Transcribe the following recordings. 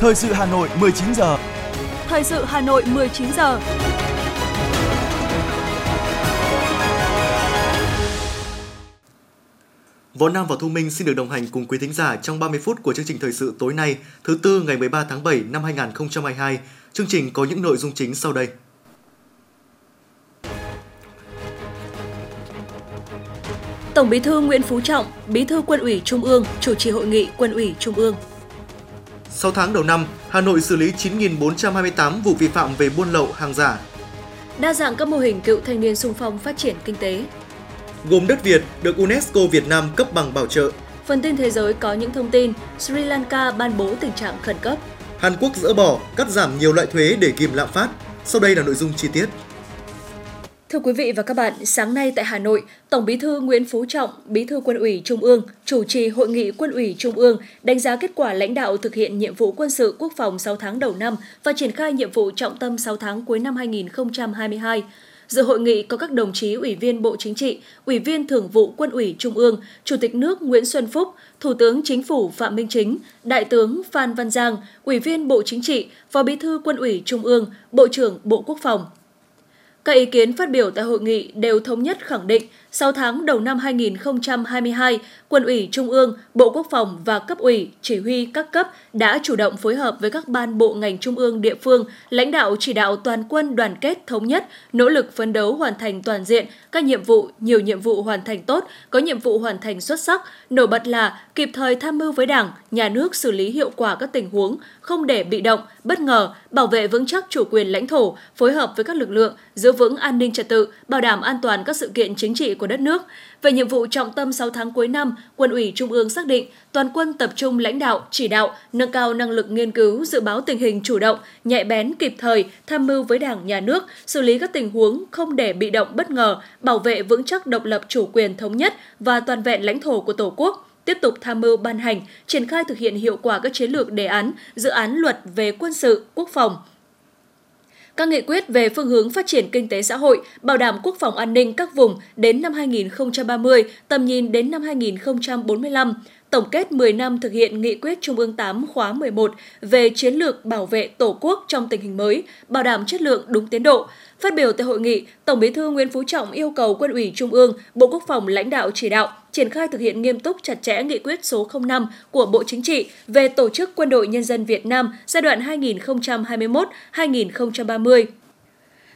Thời sự Hà Nội 19 giờ. Thời sự Hà Nội 19 giờ. Võ Nam và Thu Minh xin được đồng hành cùng quý thính giả trong 30 phút của chương trình thời sự tối nay, thứ tư ngày 13 tháng 7 năm 2022. Chương trình có những nội dung chính sau đây. Tổng Bí thư Nguyễn Phú Trọng, Bí thư Quân ủy Trung ương, chủ trì hội nghị Quân ủy Trung ương. 6 tháng đầu năm, Hà Nội xử lý 9.428 vụ vi phạm về buôn lậu hàng giả. Đa dạng các mô hình cựu thanh niên sung phong phát triển kinh tế. Gồm đất Việt được UNESCO Việt Nam cấp bằng bảo trợ. Phần tin thế giới có những thông tin Sri Lanka ban bố tình trạng khẩn cấp. Hàn Quốc dỡ bỏ, cắt giảm nhiều loại thuế để kìm lạm phát. Sau đây là nội dung chi tiết. Thưa quý vị và các bạn, sáng nay tại Hà Nội, Tổng Bí thư Nguyễn Phú Trọng, Bí thư Quân ủy Trung ương, chủ trì hội nghị Quân ủy Trung ương đánh giá kết quả lãnh đạo thực hiện nhiệm vụ quân sự quốc phòng 6 tháng đầu năm và triển khai nhiệm vụ trọng tâm 6 tháng cuối năm 2022. Dự hội nghị có các đồng chí Ủy viên Bộ Chính trị, Ủy viên Thường vụ Quân ủy Trung ương, Chủ tịch nước Nguyễn Xuân Phúc, Thủ tướng Chính phủ Phạm Minh Chính, Đại tướng Phan Văn Giang, Ủy viên Bộ Chính trị, Phó Bí thư Quân ủy Trung ương, Bộ trưởng Bộ Quốc phòng. Các ý kiến phát biểu tại hội nghị đều thống nhất khẳng định 6 tháng đầu năm 2022, Quân ủy Trung ương, Bộ Quốc phòng và cấp ủy, chỉ huy các cấp đã chủ động phối hợp với các ban bộ ngành trung ương địa phương, lãnh đạo chỉ đạo toàn quân đoàn kết thống nhất, nỗ lực phấn đấu hoàn thành toàn diện các nhiệm vụ, nhiều nhiệm vụ hoàn thành tốt, có nhiệm vụ hoàn thành xuất sắc, nổi bật là kịp thời tham mưu với Đảng, nhà nước xử lý hiệu quả các tình huống, không để bị động, bất ngờ, bảo vệ vững chắc chủ quyền lãnh thổ, phối hợp với các lực lượng, giữ vững an ninh trật tự, bảo đảm an toàn các sự kiện chính trị của đất nước. Về nhiệm vụ trọng tâm 6 tháng cuối năm, Quân ủy Trung ương xác định toàn quân tập trung lãnh đạo, chỉ đạo, nâng cao năng lực nghiên cứu, dự báo tình hình chủ động, nhạy bén kịp thời, tham mưu với Đảng, Nhà nước, xử lý các tình huống không để bị động bất ngờ, bảo vệ vững chắc độc lập chủ quyền thống nhất và toàn vẹn lãnh thổ của Tổ quốc tiếp tục tham mưu ban hành, triển khai thực hiện hiệu quả các chiến lược đề án, dự án luật về quân sự, quốc phòng, các nghị quyết về phương hướng phát triển kinh tế xã hội, bảo đảm quốc phòng an ninh các vùng đến năm 2030, tầm nhìn đến năm 2045, tổng kết 10 năm thực hiện nghị quyết Trung ương 8 khóa 11 về chiến lược bảo vệ Tổ quốc trong tình hình mới, bảo đảm chất lượng đúng tiến độ. Phát biểu tại hội nghị, Tổng Bí thư Nguyễn Phú Trọng yêu cầu Quân ủy Trung ương, Bộ Quốc phòng lãnh đạo chỉ đạo triển khai thực hiện nghiêm túc chặt chẽ nghị quyết số 05 của Bộ Chính trị về tổ chức Quân đội Nhân dân Việt Nam giai đoạn 2021-2030.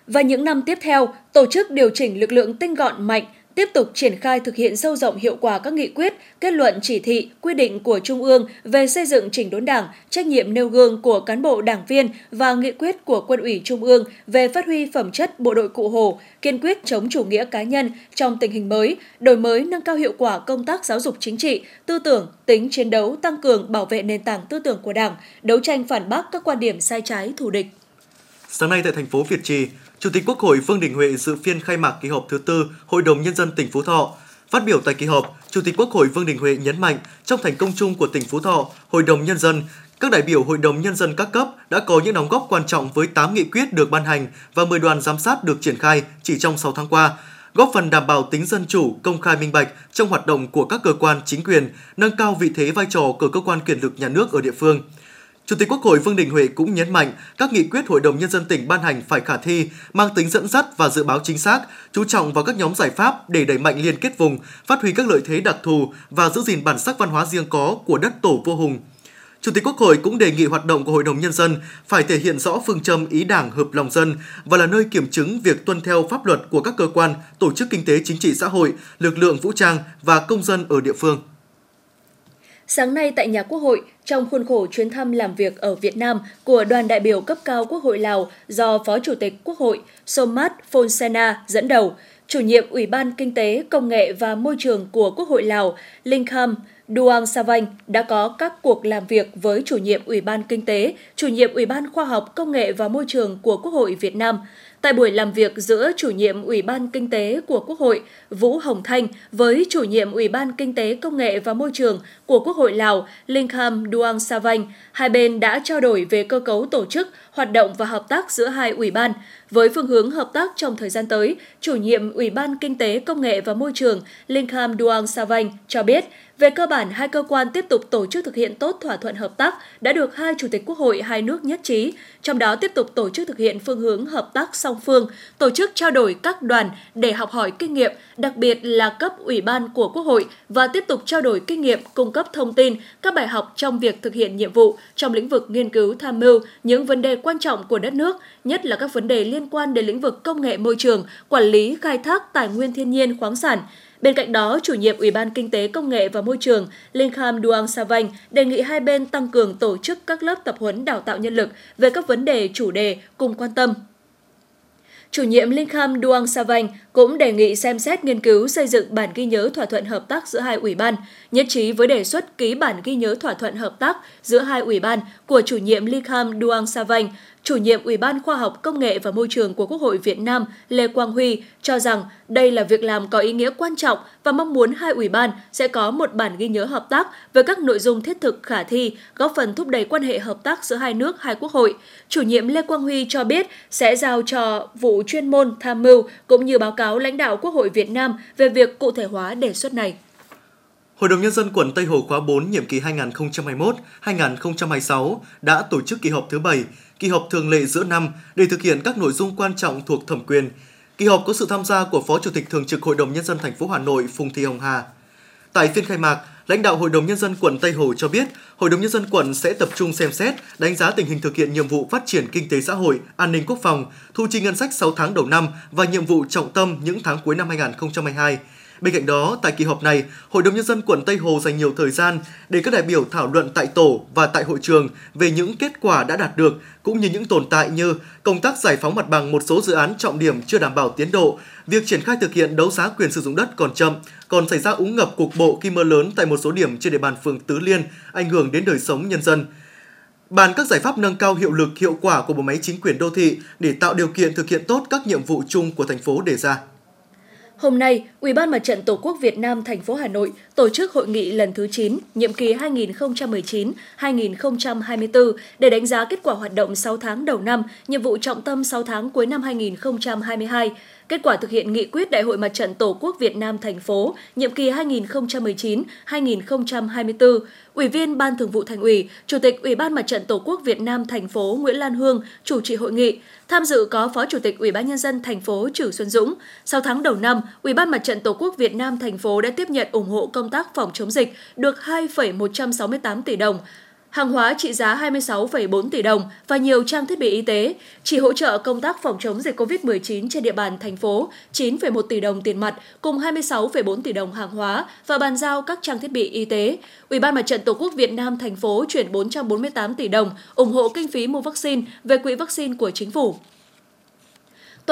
Và những năm tiếp theo, tổ chức điều chỉnh lực lượng tinh gọn mạnh, tiếp tục triển khai thực hiện sâu rộng hiệu quả các nghị quyết, kết luận chỉ thị, quy định của Trung ương về xây dựng chỉnh đốn đảng, trách nhiệm nêu gương của cán bộ đảng viên và nghị quyết của Quân ủy Trung ương về phát huy phẩm chất bộ đội cụ Hồ, kiên quyết chống chủ nghĩa cá nhân trong tình hình mới, đổi mới nâng cao hiệu quả công tác giáo dục chính trị, tư tưởng, tính chiến đấu, tăng cường bảo vệ nền tảng tư tưởng của Đảng, đấu tranh phản bác các quan điểm sai trái thù địch. Sáng nay tại thành phố Việt Trì, Chủ tịch Quốc hội Vương Đình Huệ dự phiên khai mạc kỳ họp thứ tư Hội đồng Nhân dân tỉnh Phú Thọ. Phát biểu tại kỳ họp, Chủ tịch Quốc hội Vương Đình Huệ nhấn mạnh trong thành công chung của tỉnh Phú Thọ, Hội đồng Nhân dân, các đại biểu Hội đồng Nhân dân các cấp đã có những đóng góp quan trọng với 8 nghị quyết được ban hành và 10 đoàn giám sát được triển khai chỉ trong 6 tháng qua, góp phần đảm bảo tính dân chủ, công khai minh bạch trong hoạt động của các cơ quan chính quyền, nâng cao vị thế vai trò của cơ quan quyền lực nhà nước ở địa phương – Chủ tịch Quốc hội Vương Đình Huệ cũng nhấn mạnh các nghị quyết Hội đồng Nhân dân tỉnh ban hành phải khả thi, mang tính dẫn dắt và dự báo chính xác, chú trọng vào các nhóm giải pháp để đẩy mạnh liên kết vùng, phát huy các lợi thế đặc thù và giữ gìn bản sắc văn hóa riêng có của đất tổ vô hùng. Chủ tịch Quốc hội cũng đề nghị hoạt động của Hội đồng Nhân dân phải thể hiện rõ phương châm ý đảng hợp lòng dân và là nơi kiểm chứng việc tuân theo pháp luật của các cơ quan, tổ chức kinh tế chính trị xã hội, lực lượng vũ trang và công dân ở địa phương. Sáng nay tại nhà Quốc hội, trong khuôn khổ chuyến thăm làm việc ở Việt Nam của đoàn đại biểu cấp cao Quốc hội Lào do Phó Chủ tịch Quốc hội Somat Fonsena dẫn đầu, chủ nhiệm Ủy ban Kinh tế, Công nghệ và Môi trường của Quốc hội Lào Linkham Duang Savanh đã có các cuộc làm việc với chủ nhiệm Ủy ban Kinh tế, chủ nhiệm Ủy ban Khoa học, Công nghệ và Môi trường của Quốc hội Việt Nam – Tại buổi làm việc giữa chủ nhiệm Ủy ban Kinh tế của Quốc hội Vũ Hồng Thanh với chủ nhiệm Ủy ban Kinh tế Công nghệ và Môi trường của Quốc hội Lào Linkham Duang Savanh, hai bên đã trao đổi về cơ cấu tổ chức, hoạt động và hợp tác giữa hai ủy ban. Với phương hướng hợp tác trong thời gian tới, chủ nhiệm Ủy ban Kinh tế, Công nghệ và Môi trường Linkham Duang Savanh cho biết, về cơ bản, hai cơ quan tiếp tục tổ chức thực hiện tốt thỏa thuận hợp tác đã được hai chủ tịch quốc hội hai nước nhất trí, trong đó tiếp tục tổ chức thực hiện phương hướng hợp tác song phương, tổ chức trao đổi các đoàn để học hỏi kinh nghiệm, đặc biệt là cấp ủy ban của quốc hội và tiếp tục trao đổi kinh nghiệm, cung cấp thông tin, các bài học trong việc thực hiện nhiệm vụ trong lĩnh vực nghiên cứu tham mưu những vấn đề quan trọng của đất nước, nhất là các vấn đề liên quan đến lĩnh vực công nghệ môi trường, quản lý khai thác tài nguyên thiên nhiên khoáng sản, Bên cạnh đó, chủ nhiệm Ủy ban Kinh tế Công nghệ và Môi trường Linkham Duang Savanh đề nghị hai bên tăng cường tổ chức các lớp tập huấn đào tạo nhân lực về các vấn đề chủ đề cùng quan tâm. Chủ nhiệm Linkham Duang Savanh cũng đề nghị xem xét nghiên cứu xây dựng bản ghi nhớ thỏa thuận hợp tác giữa hai ủy ban, nhất trí với đề xuất ký bản ghi nhớ thỏa thuận hợp tác giữa hai ủy ban của chủ nhiệm Linkham Duang Savanh chủ nhiệm Ủy ban Khoa học Công nghệ và Môi trường của Quốc hội Việt Nam Lê Quang Huy cho rằng đây là việc làm có ý nghĩa quan trọng và mong muốn hai ủy ban sẽ có một bản ghi nhớ hợp tác về các nội dung thiết thực khả thi, góp phần thúc đẩy quan hệ hợp tác giữa hai nước, hai quốc hội. Chủ nhiệm Lê Quang Huy cho biết sẽ giao cho vụ chuyên môn tham mưu cũng như báo cáo lãnh đạo Quốc hội Việt Nam về việc cụ thể hóa đề xuất này. Hội đồng Nhân dân quận Tây Hồ khóa 4 nhiệm kỳ 2021-2026 đã tổ chức kỳ họp thứ 7 kỳ họp thường lệ giữa năm để thực hiện các nội dung quan trọng thuộc thẩm quyền. Kỳ họp có sự tham gia của Phó Chủ tịch Thường trực Hội đồng Nhân dân thành phố Hà Nội Phùng Thị Hồng Hà. Tại phiên khai mạc, lãnh đạo Hội đồng Nhân dân quận Tây Hồ cho biết, Hội đồng Nhân dân quận sẽ tập trung xem xét, đánh giá tình hình thực hiện nhiệm vụ phát triển kinh tế xã hội, an ninh quốc phòng, thu chi ngân sách 6 tháng đầu năm và nhiệm vụ trọng tâm những tháng cuối năm 2022 Bên cạnh đó, tại kỳ họp này, Hội đồng Nhân dân quận Tây Hồ dành nhiều thời gian để các đại biểu thảo luận tại tổ và tại hội trường về những kết quả đã đạt được, cũng như những tồn tại như công tác giải phóng mặt bằng một số dự án trọng điểm chưa đảm bảo tiến độ, việc triển khai thực hiện đấu giá quyền sử dụng đất còn chậm, còn xảy ra úng ngập cục bộ khi mưa lớn tại một số điểm trên địa bàn phường Tứ Liên, ảnh hưởng đến đời sống nhân dân bàn các giải pháp nâng cao hiệu lực hiệu quả của bộ máy chính quyền đô thị để tạo điều kiện thực hiện tốt các nhiệm vụ chung của thành phố đề ra. Hôm nay, Ủy ban Mặt trận Tổ quốc Việt Nam thành phố Hà Nội tổ chức hội nghị lần thứ 9, nhiệm kỳ 2019-2024 để đánh giá kết quả hoạt động 6 tháng đầu năm, nhiệm vụ trọng tâm 6 tháng cuối năm 2022, kết quả thực hiện nghị quyết Đại hội Mặt trận Tổ quốc Việt Nam thành phố nhiệm kỳ 2019-2024, Ủy viên Ban Thường vụ Thành ủy, Chủ tịch Ủy ban Mặt trận Tổ quốc Việt Nam thành phố Nguyễn Lan Hương chủ trì hội nghị. Tham dự có Phó Chủ tịch Ủy ban nhân dân thành phố Trử Xuân Dũng. Sau tháng đầu năm, Ủy ban Mặt trận Tổ quốc Việt Nam thành phố đã tiếp nhận ủng hộ công tác phòng chống dịch được 2,168 tỷ đồng, hàng hóa trị giá 26,4 tỷ đồng và nhiều trang thiết bị y tế, chỉ hỗ trợ công tác phòng chống dịch COVID-19 trên địa bàn thành phố 9,1 tỷ đồng tiền mặt cùng 26,4 tỷ đồng hàng hóa và bàn giao các trang thiết bị y tế. Ủy ban Mặt trận Tổ quốc Việt Nam thành phố chuyển 448 tỷ đồng ủng hộ kinh phí mua vaccine về quỹ vaccine của chính phủ.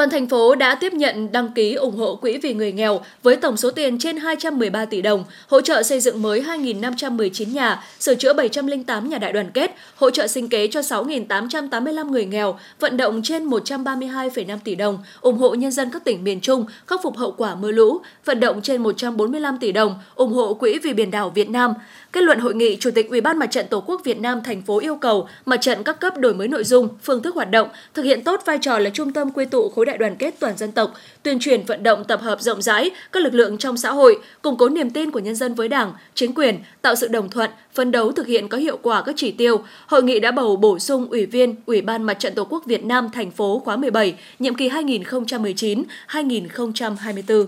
Toàn thành phố đã tiếp nhận đăng ký ủng hộ quỹ vì người nghèo với tổng số tiền trên 213 tỷ đồng, hỗ trợ xây dựng mới 2.519 nhà, sửa chữa 708 nhà đại đoàn kết, hỗ trợ sinh kế cho 6.885 người nghèo, vận động trên 132,5 tỷ đồng, ủng hộ nhân dân các tỉnh miền Trung khắc phục hậu quả mưa lũ, vận động trên 145 tỷ đồng, ủng hộ quỹ vì biển đảo Việt Nam. Kết luận hội nghị, Chủ tịch Ủy ban Mặt trận Tổ quốc Việt Nam thành phố yêu cầu mặt trận các cấp đổi mới nội dung, phương thức hoạt động, thực hiện tốt vai trò là trung tâm quy tụ khối đại đoàn kết toàn dân tộc, tuyên truyền vận động tập hợp rộng rãi các lực lượng trong xã hội, củng cố niềm tin của nhân dân với Đảng, chính quyền, tạo sự đồng thuận, phấn đấu thực hiện có hiệu quả các chỉ tiêu. Hội nghị đã bầu bổ sung ủy viên Ủy ban Mặt trận Tổ quốc Việt Nam thành phố khóa 17, nhiệm kỳ 2019-2024.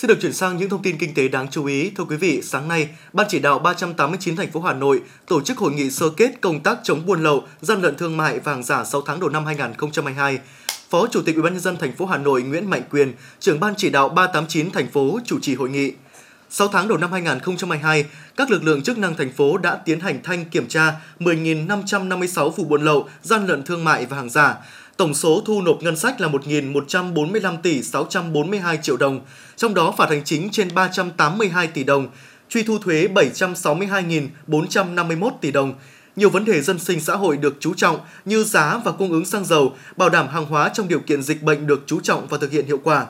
Xin được chuyển sang những thông tin kinh tế đáng chú ý. Thưa quý vị, sáng nay, Ban chỉ đạo 389 thành phố Hà Nội tổ chức hội nghị sơ kết công tác chống buôn lậu, gian lận thương mại vàng giả 6 tháng đầu năm 2022. Phó Chủ tịch Ủy ban nhân dân thành phố Hà Nội Nguyễn Mạnh Quyền, trưởng ban chỉ đạo 389 thành phố chủ trì hội nghị. 6 tháng đầu năm 2022, các lực lượng chức năng thành phố đã tiến hành thanh kiểm tra 10.556 vụ buôn lậu, gian lận thương mại và hàng giả, Tổng số thu nộp ngân sách là 1.145 tỷ 642 triệu đồng, trong đó phạt hành chính trên 382 tỷ đồng, truy thu thuế 762.451 tỷ đồng. Nhiều vấn đề dân sinh xã hội được chú trọng như giá và cung ứng xăng dầu, bảo đảm hàng hóa trong điều kiện dịch bệnh được chú trọng và thực hiện hiệu quả.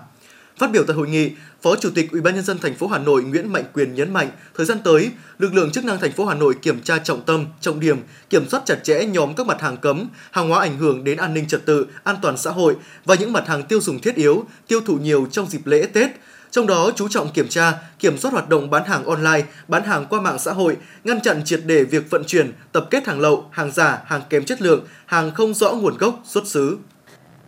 Phát biểu tại hội nghị, Phó Chủ tịch Ủy ban nhân dân thành phố Hà Nội Nguyễn Mạnh Quyền nhấn mạnh, thời gian tới, lực lượng chức năng thành phố Hà Nội kiểm tra trọng tâm, trọng điểm, kiểm soát chặt chẽ nhóm các mặt hàng cấm, hàng hóa ảnh hưởng đến an ninh trật tự, an toàn xã hội và những mặt hàng tiêu dùng thiết yếu, tiêu thụ nhiều trong dịp lễ Tết. Trong đó chú trọng kiểm tra, kiểm soát hoạt động bán hàng online, bán hàng qua mạng xã hội, ngăn chặn triệt để việc vận chuyển, tập kết hàng lậu, hàng giả, hàng kém chất lượng, hàng không rõ nguồn gốc, xuất xứ.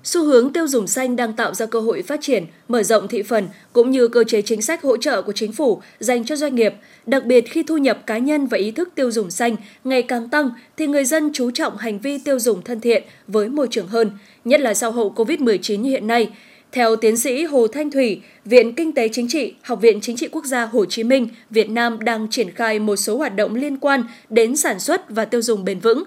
Xu hướng tiêu dùng xanh đang tạo ra cơ hội phát triển, mở rộng thị phần cũng như cơ chế chính sách hỗ trợ của chính phủ dành cho doanh nghiệp. Đặc biệt khi thu nhập cá nhân và ý thức tiêu dùng xanh ngày càng tăng thì người dân chú trọng hành vi tiêu dùng thân thiện với môi trường hơn, nhất là sau hậu Covid-19 như hiện nay. Theo tiến sĩ Hồ Thanh Thủy, Viện Kinh tế Chính trị, Học viện Chính trị Quốc gia Hồ Chí Minh, Việt Nam đang triển khai một số hoạt động liên quan đến sản xuất và tiêu dùng bền vững,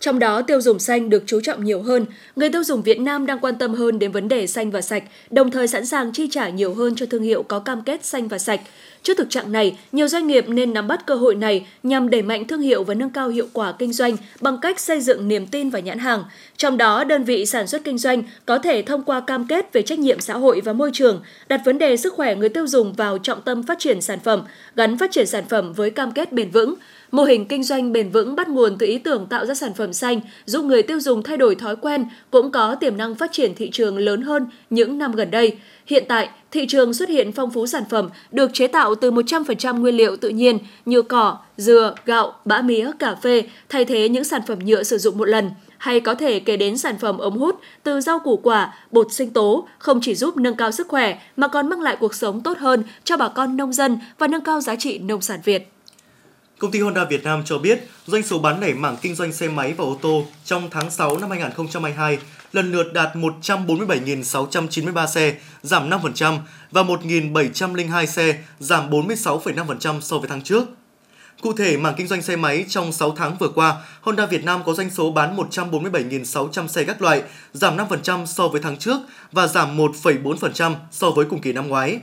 trong đó, tiêu dùng xanh được chú trọng nhiều hơn. Người tiêu dùng Việt Nam đang quan tâm hơn đến vấn đề xanh và sạch, đồng thời sẵn sàng chi trả nhiều hơn cho thương hiệu có cam kết xanh và sạch. Trước thực trạng này, nhiều doanh nghiệp nên nắm bắt cơ hội này nhằm đẩy mạnh thương hiệu và nâng cao hiệu quả kinh doanh bằng cách xây dựng niềm tin và nhãn hàng. Trong đó, đơn vị sản xuất kinh doanh có thể thông qua cam kết về trách nhiệm xã hội và môi trường, đặt vấn đề sức khỏe người tiêu dùng vào trọng tâm phát triển sản phẩm, gắn phát triển sản phẩm với cam kết bền vững. Mô hình kinh doanh bền vững bắt nguồn từ ý tưởng tạo ra sản phẩm xanh, giúp người tiêu dùng thay đổi thói quen, cũng có tiềm năng phát triển thị trường lớn hơn những năm gần đây. Hiện tại, thị trường xuất hiện phong phú sản phẩm được chế tạo từ 100% nguyên liệu tự nhiên như cỏ, dừa, gạo, bã mía, cà phê, thay thế những sản phẩm nhựa sử dụng một lần hay có thể kể đến sản phẩm ống hút từ rau củ quả, bột sinh tố không chỉ giúp nâng cao sức khỏe mà còn mang lại cuộc sống tốt hơn cho bà con nông dân và nâng cao giá trị nông sản Việt. Công ty Honda Việt Nam cho biết doanh số bán lẻ mảng kinh doanh xe máy và ô tô trong tháng 6 năm 2022 lần lượt đạt 147.693 xe, giảm 5%, và 1.702 xe, giảm 46,5% so với tháng trước. Cụ thể, mảng kinh doanh xe máy trong 6 tháng vừa qua, Honda Việt Nam có doanh số bán 147.600 xe các loại, giảm 5% so với tháng trước và giảm 1,4% so với cùng kỳ năm ngoái.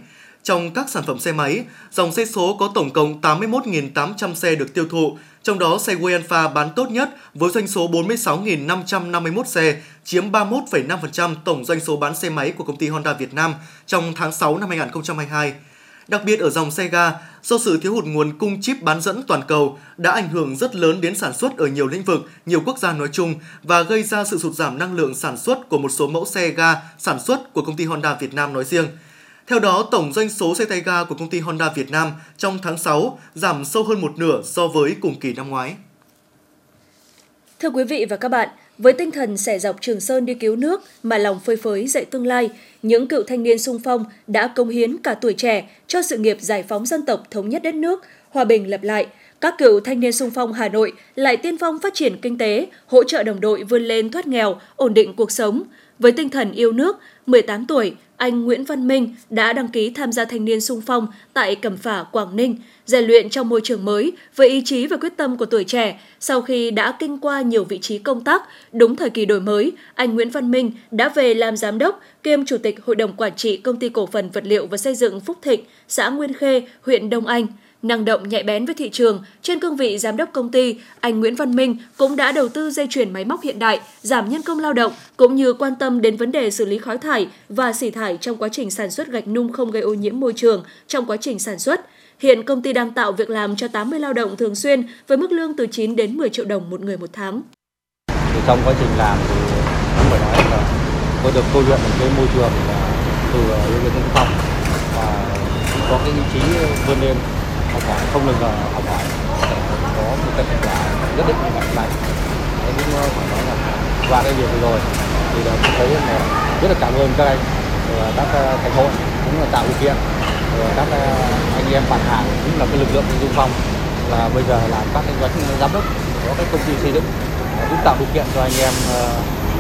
Trong các sản phẩm xe máy, dòng xe số có tổng cộng 81.800 xe được tiêu thụ, trong đó xe Way Alpha bán tốt nhất với doanh số 46.551 xe, chiếm 31,5% tổng doanh số bán xe máy của công ty Honda Việt Nam trong tháng 6 năm 2022. Đặc biệt ở dòng xe ga, do sự thiếu hụt nguồn cung chip bán dẫn toàn cầu đã ảnh hưởng rất lớn đến sản xuất ở nhiều lĩnh vực, nhiều quốc gia nói chung và gây ra sự sụt giảm năng lượng sản xuất của một số mẫu xe ga sản xuất của công ty Honda Việt Nam nói riêng. Theo đó, tổng doanh số xe tay ga của công ty Honda Việt Nam trong tháng 6 giảm sâu hơn một nửa so với cùng kỳ năm ngoái. Thưa quý vị và các bạn, với tinh thần sẻ dọc Trường Sơn đi cứu nước mà lòng phơi phới dậy tương lai, những cựu thanh niên sung phong đã công hiến cả tuổi trẻ cho sự nghiệp giải phóng dân tộc thống nhất đất nước, hòa bình lập lại. Các cựu thanh niên sung phong Hà Nội lại tiên phong phát triển kinh tế, hỗ trợ đồng đội vươn lên thoát nghèo, ổn định cuộc sống. Với tinh thần yêu nước, 18 tuổi, anh Nguyễn Văn Minh đã đăng ký tham gia thanh niên sung phong tại Cẩm Phả, Quảng Ninh, rèn luyện trong môi trường mới với ý chí và quyết tâm của tuổi trẻ. Sau khi đã kinh qua nhiều vị trí công tác, đúng thời kỳ đổi mới, anh Nguyễn Văn Minh đã về làm giám đốc kiêm chủ tịch Hội đồng Quản trị Công ty Cổ phần Vật liệu và Xây dựng Phúc Thịnh, xã Nguyên Khê, huyện Đông Anh – Năng động nhạy bén với thị trường, trên cương vị giám đốc công ty, anh Nguyễn Văn Minh cũng đã đầu tư dây chuyển máy móc hiện đại, giảm nhân công lao động cũng như quan tâm đến vấn đề xử lý khói thải và xỉ thải trong quá trình sản xuất gạch nung không gây ô nhiễm môi trường trong quá trình sản xuất. Hiện công ty đang tạo việc làm cho 80 lao động thường xuyên với mức lương từ 9 đến 10 triệu đồng một người một tháng. Thì trong quá trình làm thì cũng phải nói là tôi được tôi luyện cái môi trường à, từ à, nhân viên phòng và có cái ý chí vươn lên học hỏi, không ngừng ờ, học hỏi. Có một cái kết quả nhất định như vậy. Này em cũng phải nói là qua cái việc vừa rồi thì là tôi thấy là rất là cảm ơn các anh và các ờ, thành hội cũng là tạo điều kiện rồi các anh em bạn hàng cũng là cái lực lượng dung phong là bây giờ là các anh doanh giám đốc có cái công ty xây dựng cũng tạo điều kiện cho anh em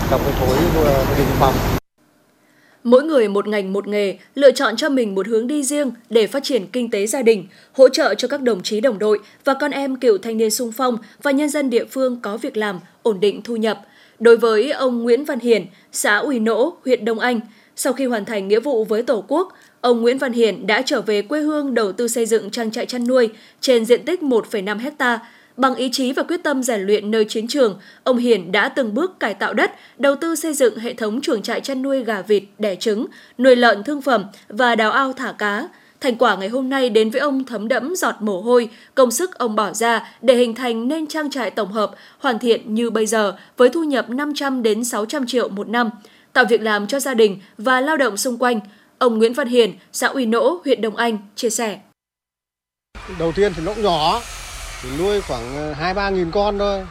trong cái khối dung phong Mỗi người một ngành một nghề, lựa chọn cho mình một hướng đi riêng để phát triển kinh tế gia đình, hỗ trợ cho các đồng chí đồng đội và con em cựu thanh niên sung phong và nhân dân địa phương có việc làm, ổn định thu nhập. Đối với ông Nguyễn Văn Hiển, xã Ủy Nỗ, huyện Đông Anh, sau khi hoàn thành nghĩa vụ với Tổ quốc, ông Nguyễn Văn Hiển đã trở về quê hương đầu tư xây dựng trang trại chăn nuôi trên diện tích 1,5 hecta Bằng ý chí và quyết tâm rèn luyện nơi chiến trường, ông Hiền đã từng bước cải tạo đất, đầu tư xây dựng hệ thống chuồng trại chăn nuôi gà vịt, đẻ trứng, nuôi lợn thương phẩm và đào ao thả cá. Thành quả ngày hôm nay đến với ông thấm đẫm giọt mồ hôi, công sức ông bỏ ra để hình thành nên trang trại tổng hợp hoàn thiện như bây giờ với thu nhập 500 đến 600 triệu một năm, tạo việc làm cho gia đình và lao động xung quanh. Ông Nguyễn Văn Hiền, xã Uy Nỗ, huyện Đông Anh chia sẻ. Đầu tiên thì nó nhỏ, thì nuôi khoảng ờ, 2-3 nghìn con thôi.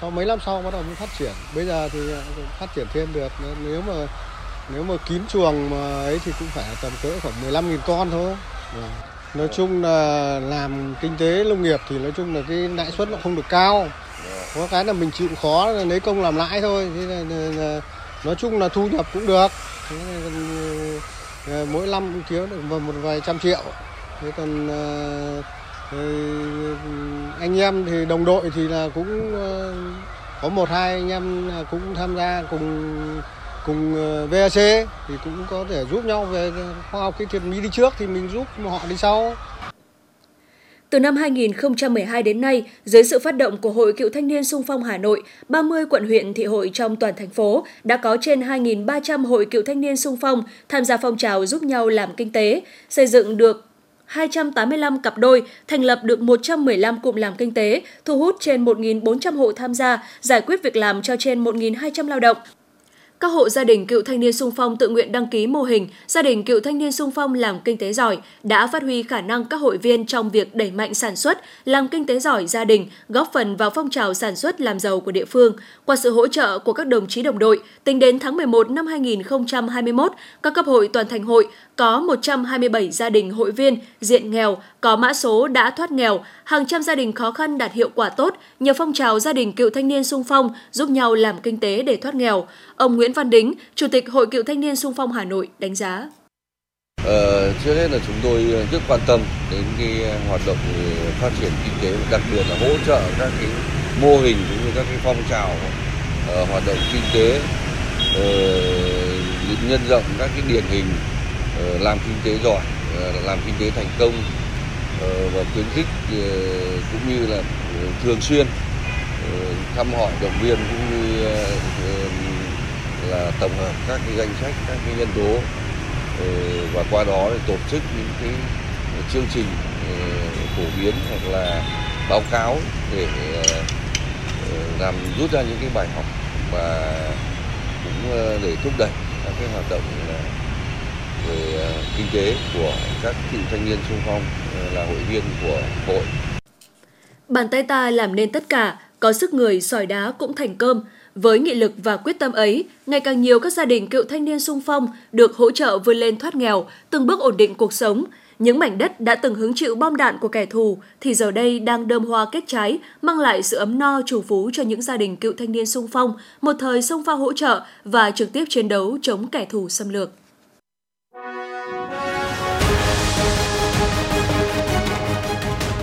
Sau mấy năm sau bắt đầu mới phát triển. Bây giờ thì ờ, phát triển thêm được. Ờ, nếu mà nếu mà kín chuồng mà ấy thì cũng phải tầm cỡ khoảng 15 nghìn con thôi. Nói chung là làm kinh tế nông nghiệp thì nói chung là cái lãi suất nó không được cao. Có cái là mình chịu khó lấy công làm lãi thôi. Thế là, là, là nói chung là thu nhập cũng được. Thế là, mỗi năm cũng kiếm được một vài trăm triệu. Thế còn anh em thì đồng đội thì là cũng ờ, có một hai anh em cũng tham gia cùng cùng ờ, VAC thì cũng có thể giúp nhau về khoa học kỹ thuật Mỹ đi trước thì mình giúp họ đi sau. Từ năm 2012 đến nay, dưới sự phát động của Hội Cựu Thanh niên Sung phong Hà Nội, 30 quận huyện thị hội trong toàn thành phố đã có trên 2.300 hội cựu thanh niên sung phong tham gia phong trào giúp nhau làm kinh tế, xây dựng được 285 cặp đôi, thành lập được 115 cụm làm kinh tế, thu hút trên 1.400 hộ tham gia, giải quyết việc làm cho trên 1.200 lao động. Các hộ gia đình cựu thanh niên sung phong tự nguyện đăng ký mô hình gia đình cựu thanh niên sung phong làm kinh tế giỏi đã phát huy khả năng các hội viên trong việc đẩy mạnh sản xuất, làm kinh tế giỏi gia đình, góp phần vào phong trào sản xuất làm giàu của địa phương. Qua sự hỗ trợ của các đồng chí đồng đội, tính đến tháng 11 năm 2021, các cấp hội toàn thành hội có 127 gia đình hội viên diện nghèo có mã số đã thoát nghèo, hàng trăm gia đình khó khăn đạt hiệu quả tốt nhờ phong trào gia đình cựu thanh niên sung phong giúp nhau làm kinh tế để thoát nghèo. Ông Nguyễn Văn Đính, Chủ tịch Hội Cựu Thanh niên Sung phong Hà Nội đánh giá. Ờ, trước hết là chúng tôi rất quan tâm đến cái hoạt động phát triển kinh tế, đặc biệt là hỗ trợ các cái mô hình cũng như các cái phong trào uh, hoạt động kinh tế, uh, nhân rộng các cái điển hình uh, làm kinh tế giỏi, uh, làm kinh tế thành công Ờ, và khuyến khích ờ, cũng như là ờ, thường xuyên thăm hỏi động viên cũng như là tổng hợp các cái danh sách, các cái nhân tố và qua đó để tổ chức những cái chương trình phổ biến hoặc là báo cáo để làm rút ra những cái bài học và cũng để thúc đẩy các cái hoạt động về ờ, kinh tế của các cựu thanh niên xung phong ờ, là hội viên của hội. Bàn tay ta làm nên tất cả, có sức người sỏi đá cũng thành cơm. Với nghị lực và quyết tâm ấy, ngày càng nhiều các gia đình cựu thanh niên sung phong được hỗ trợ vươn lên thoát nghèo, từng bước ổn định cuộc sống. Những mảnh đất đã từng hứng chịu bom đạn của kẻ thù thì giờ đây đang đơm hoa kết trái, mang lại sự ấm no chủ phú cho những gia đình cựu thanh niên sung phong, một thời sung phong hỗ trợ và trực tiếp chiến đấu chống kẻ thù xâm lược.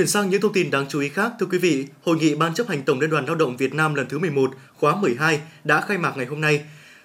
Chuyển sang những thông tin đáng chú ý khác, thưa quý vị, Hội nghị Ban chấp hành Tổng Liên đoàn Lao động Việt Nam lần thứ 11, khóa 12 đã khai mạc ngày hôm nay.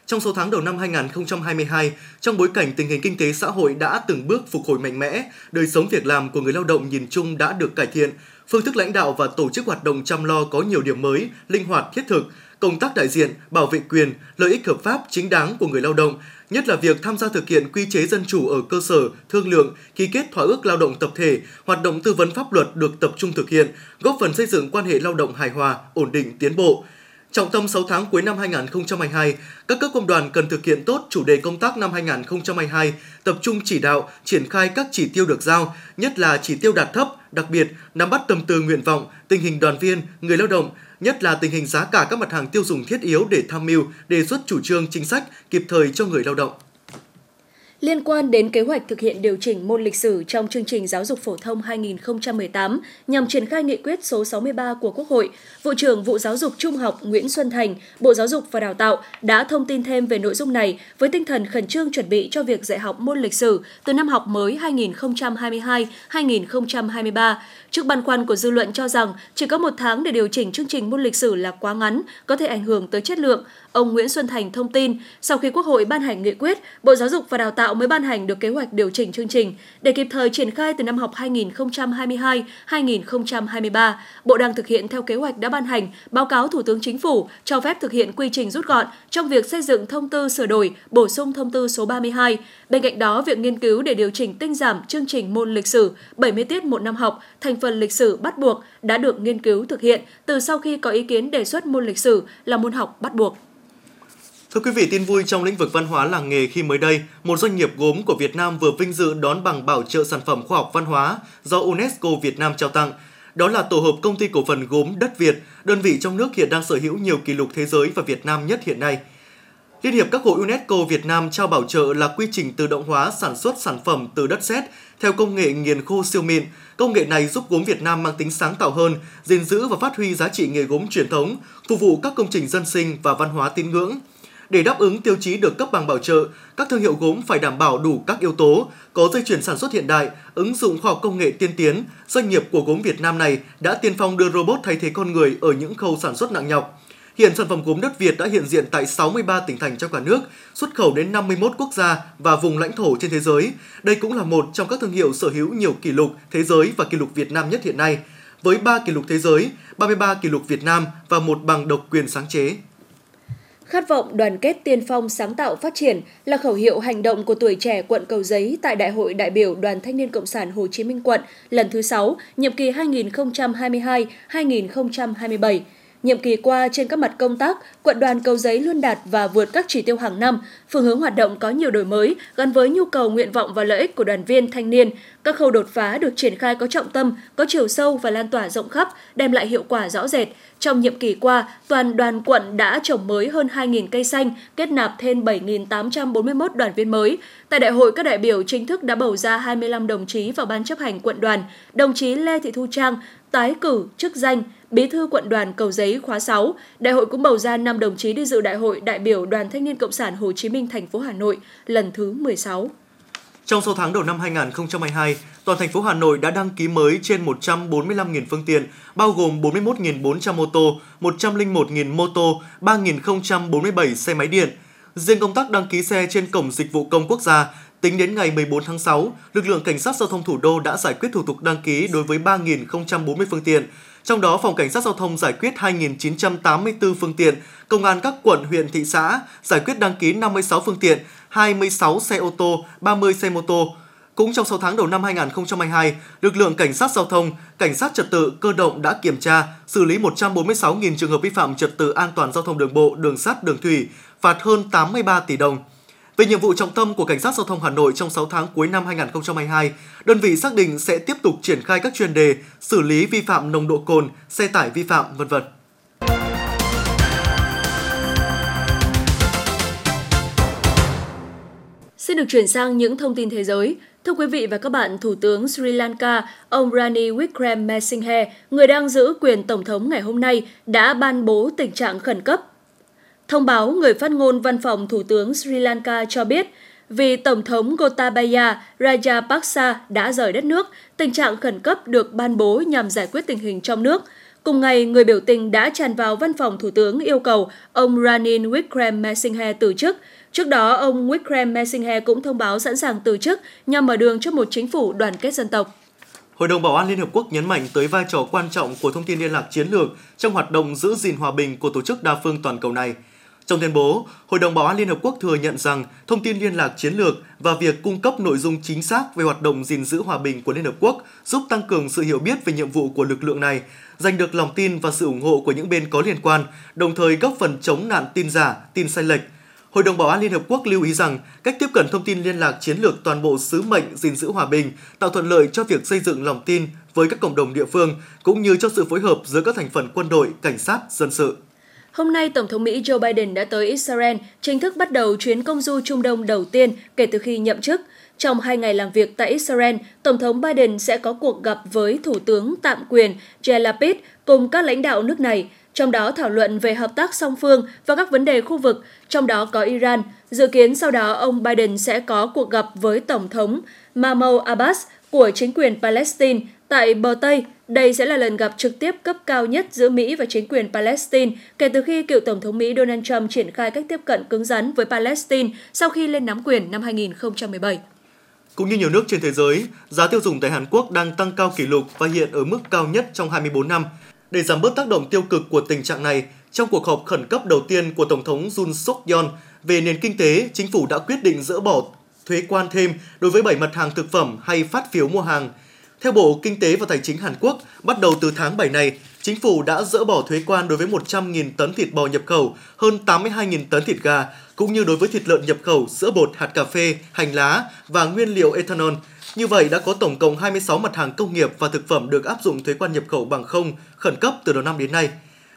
Trong số tháng đầu năm 2022, trong bối cảnh tình hình kinh tế xã hội đã từng bước phục hồi mạnh mẽ, đời sống việc làm của người lao động nhìn chung đã được cải thiện, phương thức lãnh đạo và tổ chức hoạt động chăm lo có nhiều điểm mới, linh hoạt, thiết thực, công tác đại diện, bảo vệ quyền, lợi ích hợp pháp chính đáng của người lao động, nhất là việc tham gia thực hiện quy chế dân chủ ở cơ sở, thương lượng, ký kết thỏa ước lao động tập thể, hoạt động tư vấn pháp luật được tập trung thực hiện, góp phần xây dựng quan hệ lao động hài hòa, ổn định, tiến bộ. Trọng tâm 6 tháng cuối năm 2022, các cấp công đoàn cần thực hiện tốt chủ đề công tác năm 2022, tập trung chỉ đạo, triển khai các chỉ tiêu được giao, nhất là chỉ tiêu đạt thấp, đặc biệt nắm bắt tâm tư nguyện vọng, tình hình đoàn viên, người lao động, nhất là tình hình giá cả các mặt hàng tiêu dùng thiết yếu để tham mưu, đề xuất chủ trương chính sách kịp thời cho người lao động. Liên quan đến kế hoạch thực hiện điều chỉnh môn lịch sử trong chương trình giáo dục phổ thông 2018 nhằm triển khai nghị quyết số 63 của Quốc hội, Vụ trưởng Vụ Giáo dục Trung học Nguyễn Xuân Thành, Bộ Giáo dục và Đào tạo đã thông tin thêm về nội dung này với tinh thần khẩn trương chuẩn bị cho việc dạy học môn lịch sử từ năm học mới 2022-2023. Trước băn khoăn của dư luận cho rằng chỉ có một tháng để điều chỉnh chương trình môn lịch sử là quá ngắn, có thể ảnh hưởng tới chất lượng. Ông Nguyễn Xuân Thành thông tin, sau khi Quốc hội ban hành nghị quyết, Bộ Giáo dục và Đào tạo mới ban hành được kế hoạch điều chỉnh chương trình để kịp thời triển khai từ năm học 2022-2023. Bộ đang thực hiện theo kế hoạch đã ban hành, báo cáo Thủ tướng Chính phủ cho phép thực hiện quy trình rút gọn trong việc xây dựng thông tư sửa đổi, bổ sung thông tư số 32. Bên cạnh đó, việc nghiên cứu để điều chỉnh tinh giảm chương trình môn lịch sử 70 tiết một năm học, thành phần lịch sử bắt buộc đã được nghiên cứu thực hiện từ sau khi có ý kiến đề xuất môn lịch sử là môn học bắt buộc. Thưa quý vị, tin vui trong lĩnh vực văn hóa làng nghề khi mới đây, một doanh nghiệp gốm của Việt Nam vừa vinh dự đón bằng bảo trợ sản phẩm khoa học văn hóa do UNESCO Việt Nam trao tặng. Đó là tổ hợp công ty cổ phần gốm đất Việt, đơn vị trong nước hiện đang sở hữu nhiều kỷ lục thế giới và Việt Nam nhất hiện nay. Liên hiệp các hội UNESCO Việt Nam trao bảo trợ là quy trình tự động hóa sản xuất sản phẩm từ đất sét theo công nghệ nghiền khô siêu mịn. Công nghệ này giúp gốm Việt Nam mang tính sáng tạo hơn, gìn giữ và phát huy giá trị nghề gốm truyền thống, phục vụ các công trình dân sinh và văn hóa tín ngưỡng. Để đáp ứng tiêu chí được cấp bằng bảo trợ, các thương hiệu gốm phải đảm bảo đủ các yếu tố, có dây chuyển sản xuất hiện đại, ứng dụng khoa học công nghệ tiên tiến. Doanh nghiệp của gốm Việt Nam này đã tiên phong đưa robot thay thế con người ở những khâu sản xuất nặng nhọc. Hiện sản phẩm gốm đất Việt đã hiện diện tại 63 tỉnh thành trong cả nước, xuất khẩu đến 51 quốc gia và vùng lãnh thổ trên thế giới. Đây cũng là một trong các thương hiệu sở hữu nhiều kỷ lục thế giới và kỷ lục Việt Nam nhất hiện nay, với 3 kỷ lục thế giới, 33 kỷ lục Việt Nam và một bằng độc quyền sáng chế. Khát vọng đoàn kết tiên phong sáng tạo phát triển là khẩu hiệu hành động của tuổi trẻ quận Cầu Giấy tại Đại hội đại biểu Đoàn Thanh niên Cộng sản Hồ Chí Minh quận lần thứ 6, nhiệm kỳ 2022-2027. Nhiệm kỳ qua trên các mặt công tác, quận đoàn Cầu Giấy luôn đạt và vượt các chỉ tiêu hàng năm, phương hướng hoạt động có nhiều đổi mới gắn với nhu cầu, nguyện vọng và lợi ích của đoàn viên thanh niên. Các khâu đột phá được triển khai có trọng tâm, có chiều sâu và lan tỏa rộng khắp, đem lại hiệu quả rõ rệt. Trong nhiệm kỳ qua, toàn đoàn quận đã trồng mới hơn 2.000 cây xanh, kết nạp thêm 7.841 đoàn viên mới. Tại đại hội, các đại biểu chính thức đã bầu ra 25 đồng chí vào ban chấp hành quận đoàn. Đồng chí Lê Thị Thu Trang tái cử chức danh Bí thư quận đoàn Cầu Giấy khóa 6, đại hội cũng bầu ra 5 đồng chí đi dự đại hội đại biểu Đoàn Thanh niên Cộng sản Hồ Chí Minh thành phố Hà Nội lần thứ 16. Trong 6 tháng đầu năm 2022, toàn thành phố Hà Nội đã đăng ký mới trên 145.000 phương tiện, bao gồm 41.400 ô tô, 101.000 mô tô, 3.047 xe máy điện. Riêng công tác đăng ký xe trên Cổng Dịch vụ Công Quốc gia, tính đến ngày 14 tháng 6, lực lượng Cảnh sát Giao thông Thủ đô đã giải quyết thủ tục đăng ký đối với 3.040 phương tiện, trong đó, Phòng Cảnh sát Giao thông giải quyết 2.984 phương tiện, Công an các quận, huyện, thị xã giải quyết đăng ký 56 phương tiện, 26 xe ô tô, 30 xe mô tô. Cũng trong 6 tháng đầu năm 2022, lực lượng Cảnh sát Giao thông, Cảnh sát Trật tự, Cơ động đã kiểm tra, xử lý 146.000 trường hợp vi phạm trật tự an toàn giao thông đường bộ, đường sắt, đường thủy, phạt hơn 83 tỷ đồng. Về nhiệm vụ trọng tâm của Cảnh sát Giao thông Hà Nội trong 6 tháng cuối năm 2022, đơn vị xác định sẽ tiếp tục triển khai các chuyên đề xử lý vi phạm nồng độ cồn, xe tải vi phạm, vân vân. Xin được chuyển sang những thông tin thế giới. Thưa quý vị và các bạn, Thủ tướng Sri Lanka, ông Rani Wickremesinghe, người đang giữ quyền Tổng thống ngày hôm nay, đã ban bố tình trạng khẩn cấp Thông báo người phát ngôn văn phòng Thủ tướng Sri Lanka cho biết, vì Tổng thống Gotabaya Rajapaksa đã rời đất nước, tình trạng khẩn cấp được ban bố nhằm giải quyết tình hình trong nước. Cùng ngày, người biểu tình đã tràn vào văn phòng Thủ tướng yêu cầu ông Ranin Wickremesinghe từ chức. Trước đó, ông Wickremesinghe cũng thông báo sẵn sàng từ chức nhằm mở đường cho một chính phủ đoàn kết dân tộc. Hội đồng Bảo an Liên Hợp Quốc nhấn mạnh tới vai trò quan trọng của thông tin liên lạc chiến lược trong hoạt động giữ gìn hòa bình của tổ chức đa phương toàn cầu này – trong tuyên bố, Hội đồng Bảo an Liên Hợp Quốc thừa nhận rằng thông tin liên lạc chiến lược và việc cung cấp nội dung chính xác về hoạt động gìn giữ hòa bình của Liên Hợp Quốc giúp tăng cường sự hiểu biết về nhiệm vụ của lực lượng này, giành được lòng tin và sự ủng hộ của những bên có liên quan, đồng thời góp phần chống nạn tin giả, tin sai lệch. Hội đồng Bảo an Liên Hợp Quốc lưu ý rằng cách tiếp cận thông tin liên lạc chiến lược toàn bộ sứ mệnh gìn giữ hòa bình, tạo thuận lợi cho việc xây dựng lòng tin với các cộng đồng địa phương, cũng như cho sự phối hợp giữa các thành phần quân đội, cảnh sát, dân sự. Hôm nay, Tổng thống Mỹ Joe Biden đã tới Israel, chính thức bắt đầu chuyến công du Trung Đông đầu tiên kể từ khi nhậm chức. Trong hai ngày làm việc tại Israel, Tổng thống Biden sẽ có cuộc gặp với Thủ tướng tạm quyền Yair Lapid cùng các lãnh đạo nước này, trong đó thảo luận về hợp tác song phương và các vấn đề khu vực, trong đó có Iran. Dự kiến sau đó ông Biden sẽ có cuộc gặp với Tổng thống Mahmoud Abbas của chính quyền Palestine tại bờ Tây. Đây sẽ là lần gặp trực tiếp cấp cao nhất giữa Mỹ và chính quyền Palestine kể từ khi cựu Tổng thống Mỹ Donald Trump triển khai cách tiếp cận cứng rắn với Palestine sau khi lên nắm quyền năm 2017. Cũng như nhiều nước trên thế giới, giá tiêu dùng tại Hàn Quốc đang tăng cao kỷ lục và hiện ở mức cao nhất trong 24 năm. Để giảm bớt tác động tiêu cực của tình trạng này, trong cuộc họp khẩn cấp đầu tiên của Tổng thống Jun suk yeol về nền kinh tế, chính phủ đã quyết định dỡ bỏ thuế quan thêm đối với 7 mặt hàng thực phẩm hay phát phiếu mua hàng. Theo Bộ Kinh tế và Tài chính Hàn Quốc, bắt đầu từ tháng 7 này, chính phủ đã dỡ bỏ thuế quan đối với 100.000 tấn thịt bò nhập khẩu, hơn 82.000 tấn thịt gà, cũng như đối với thịt lợn nhập khẩu, sữa bột, hạt cà phê, hành lá và nguyên liệu ethanol. Như vậy đã có tổng cộng 26 mặt hàng công nghiệp và thực phẩm được áp dụng thuế quan nhập khẩu bằng không khẩn cấp từ đầu năm đến nay.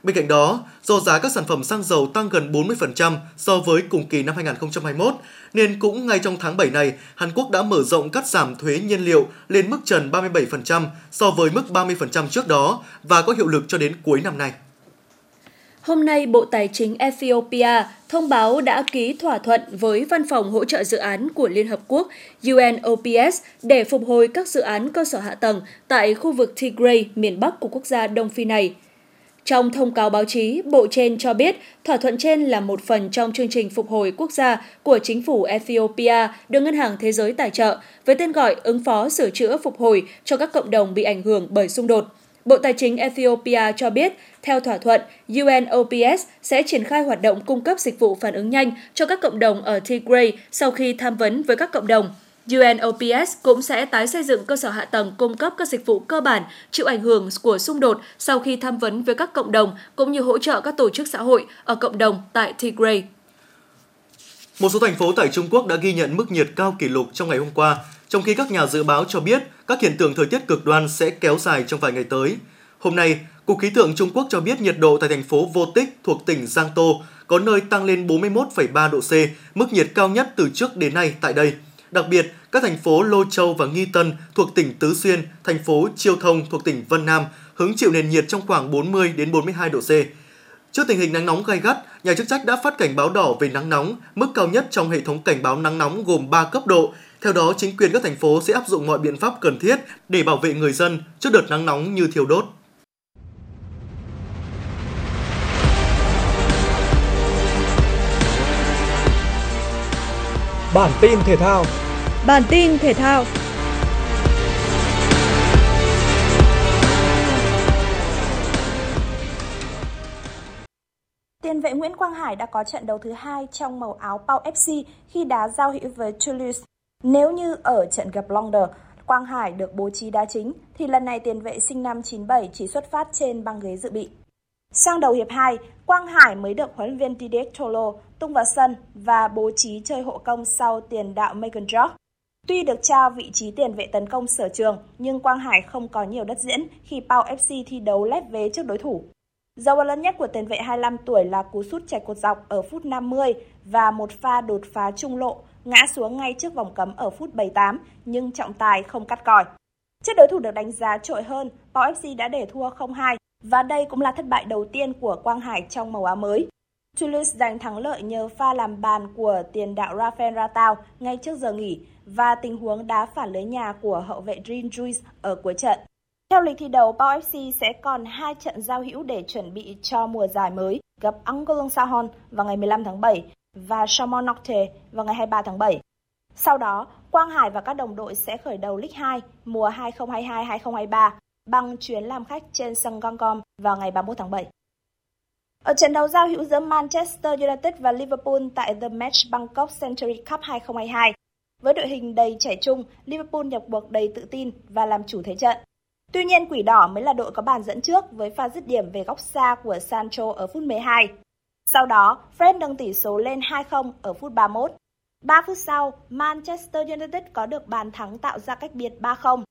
Bên cạnh đó, do giá các sản phẩm xăng dầu tăng gần 40% so với cùng kỳ năm 2021, nên cũng ngay trong tháng 7 này, Hàn Quốc đã mở rộng cắt giảm thuế nhiên liệu lên mức trần 37% so với mức 30% trước đó và có hiệu lực cho đến cuối năm nay. Hôm nay, Bộ Tài chính Ethiopia thông báo đã ký thỏa thuận với Văn phòng hỗ trợ dự án của Liên Hợp Quốc UNOPS để phục hồi các dự án cơ sở hạ tầng tại khu vực Tigray, miền Bắc của quốc gia Đông Phi này. Trong thông cáo báo chí, Bộ trên cho biết thỏa thuận trên là một phần trong chương trình phục hồi quốc gia của chính phủ Ethiopia được Ngân hàng Thế giới tài trợ với tên gọi ứng phó sửa chữa phục hồi cho các cộng đồng bị ảnh hưởng bởi xung đột. Bộ Tài chính Ethiopia cho biết, theo thỏa thuận, UNOPS sẽ triển khai hoạt động cung cấp dịch vụ phản ứng nhanh cho các cộng đồng ở Tigray sau khi tham vấn với các cộng đồng. UNOPS cũng sẽ tái xây dựng cơ sở hạ tầng cung cấp các dịch vụ cơ bản chịu ảnh hưởng của xung đột sau khi tham vấn với các cộng đồng cũng như hỗ trợ các tổ chức xã hội ở cộng đồng tại Tigray. Một số thành phố tại Trung Quốc đã ghi nhận mức nhiệt cao kỷ lục trong ngày hôm qua, trong khi các nhà dự báo cho biết các hiện tượng thời tiết cực đoan sẽ kéo dài trong vài ngày tới. Hôm nay, Cục Khí tượng Trung Quốc cho biết nhiệt độ tại thành phố Vô Tích thuộc tỉnh Giang Tô có nơi tăng lên 41,3 độ C, mức nhiệt cao nhất từ trước đến nay tại đây. Đặc biệt, các thành phố Lô Châu và Nghi Tân thuộc tỉnh Tứ Xuyên, thành phố Chiêu Thông thuộc tỉnh Vân Nam hứng chịu nền nhiệt trong khoảng 40 đến 42 độ C. Trước tình hình nắng nóng gay gắt, nhà chức trách đã phát cảnh báo đỏ về nắng nóng, mức cao nhất trong hệ thống cảnh báo nắng nóng gồm 3 cấp độ. Theo đó, chính quyền các thành phố sẽ áp dụng mọi biện pháp cần thiết để bảo vệ người dân trước đợt nắng nóng như thiêu đốt. Bản tin thể thao Bản tin thể thao Tiền vệ Nguyễn Quang Hải đã có trận đấu thứ hai trong màu áo Pau FC khi đá giao hữu với Toulouse. Nếu như ở trận gặp Londres, Quang Hải được bố trí đá chính, thì lần này tiền vệ sinh năm 97 chỉ xuất phát trên băng ghế dự bị. Sang đầu hiệp 2, Quang Hải mới được huấn luyện viên Didier Tolo tung vào sân và bố trí chơi hộ công sau tiền đạo Megan Jock. Tuy được trao vị trí tiền vệ tấn công sở trường, nhưng Quang Hải không có nhiều đất diễn khi Pau FC thi đấu lép vế trước đối thủ. Dấu ấn lớn nhất của tiền vệ 25 tuổi là cú sút chạy cột dọc ở phút 50 và một pha đột phá trung lộ ngã xuống ngay trước vòng cấm ở phút 78 nhưng trọng tài không cắt còi. Trước đối thủ được đánh giá trội hơn, Pau FC đã để thua 0-2 và đây cũng là thất bại đầu tiên của Quang Hải trong màu áo mới. Toulouse giành thắng lợi nhờ pha làm bàn của tiền đạo Rafael Ratao ngay trước giờ nghỉ và tình huống đá phản lưới nhà của hậu vệ Dream Juice ở cuối trận. Theo lịch thi đấu, Pau FC sẽ còn hai trận giao hữu để chuẩn bị cho mùa giải mới, gặp Angolong Sahon vào ngày 15 tháng 7 và Chamonix Nocte vào ngày 23 tháng 7. Sau đó, Quang Hải và các đồng đội sẽ khởi đầu League 2 mùa 2022-2023 bằng chuyến làm khách trên sân Gongcom vào ngày 31 tháng 7. Ở trận đấu giao hữu giữa Manchester United và Liverpool tại The Match Bangkok Century Cup 2022, với đội hình đầy trẻ trung, Liverpool nhập cuộc đầy tự tin và làm chủ thế trận. Tuy nhiên, Quỷ Đỏ mới là đội có bàn dẫn trước với pha dứt điểm về góc xa của Sancho ở phút 12. Sau đó, Fred nâng tỷ số lên 2-0 ở phút 31. 3 phút sau, Manchester United có được bàn thắng tạo ra cách biệt 3-0.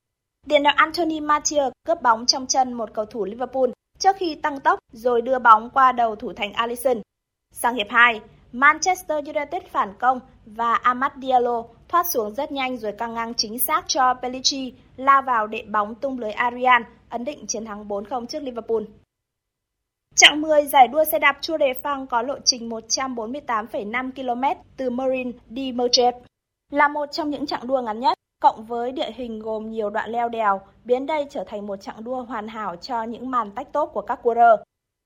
Tiền đạo Anthony Martial cướp bóng trong chân một cầu thủ Liverpool trước khi tăng tốc rồi đưa bóng qua đầu thủ thành Alisson. Sang hiệp 2, Manchester United phản công và Amad Diallo thoát xuống rất nhanh rồi căng ngang chính xác cho Pellici lao vào đệm bóng tung lưới Arian, ấn định chiến thắng 4-0 trước Liverpool. Trạng 10 giải đua xe đạp Tour de France có lộ trình 148,5 km từ Morin đi Merchep. Là một trong những chặng đua ngắn nhất, cộng với địa hình gồm nhiều đoạn leo đèo, biến đây trở thành một chặng đua hoàn hảo cho những màn tách tốt của các quarter.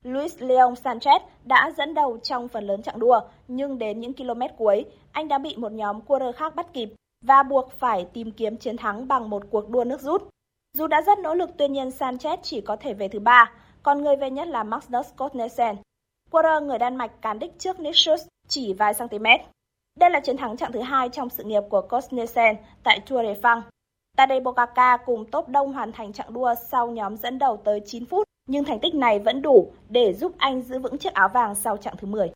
Luis Leon Sanchez đã dẫn đầu trong phần lớn chặng đua, nhưng đến những km cuối, anh đã bị một nhóm quarter khác bắt kịp và buộc phải tìm kiếm chiến thắng bằng một cuộc đua nước rút. Dù đã rất nỗ lực tuy nhiên Sanchez chỉ có thể về thứ ba, còn người về nhất là Magnus Scott Quarter người Đan Mạch cán đích trước Nick Schultz chỉ vài cm. Đây là chiến thắng chặng thứ hai trong sự nghiệp của Scott tại Tour de France. Tadej Pogacar cùng top đông hoàn thành chặng đua sau nhóm dẫn đầu tới 9 phút, nhưng thành tích này vẫn đủ để giúp anh giữ vững chiếc áo vàng sau chặng thứ 10.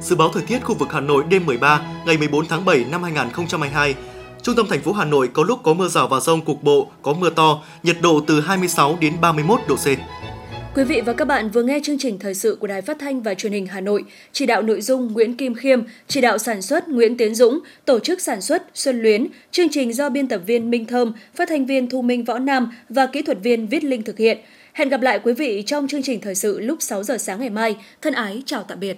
Dự báo thời tiết khu vực Hà Nội đêm 13 ngày 14 tháng 7 năm 2022 Trung tâm thành phố Hà Nội có lúc có mưa rào và rông cục bộ, có mưa to, nhiệt độ từ 26 đến 31 độ C. Quý vị và các bạn vừa nghe chương trình thời sự của Đài Phát thanh và Truyền hình Hà Nội, chỉ đạo nội dung Nguyễn Kim Khiêm, chỉ đạo sản xuất Nguyễn Tiến Dũng, tổ chức sản xuất Xuân Luyến, chương trình do biên tập viên Minh Thơm, phát thanh viên Thu Minh Võ Nam và kỹ thuật viên Viết Linh thực hiện. Hẹn gặp lại quý vị trong chương trình thời sự lúc 6 giờ sáng ngày mai. Thân ái chào tạm biệt.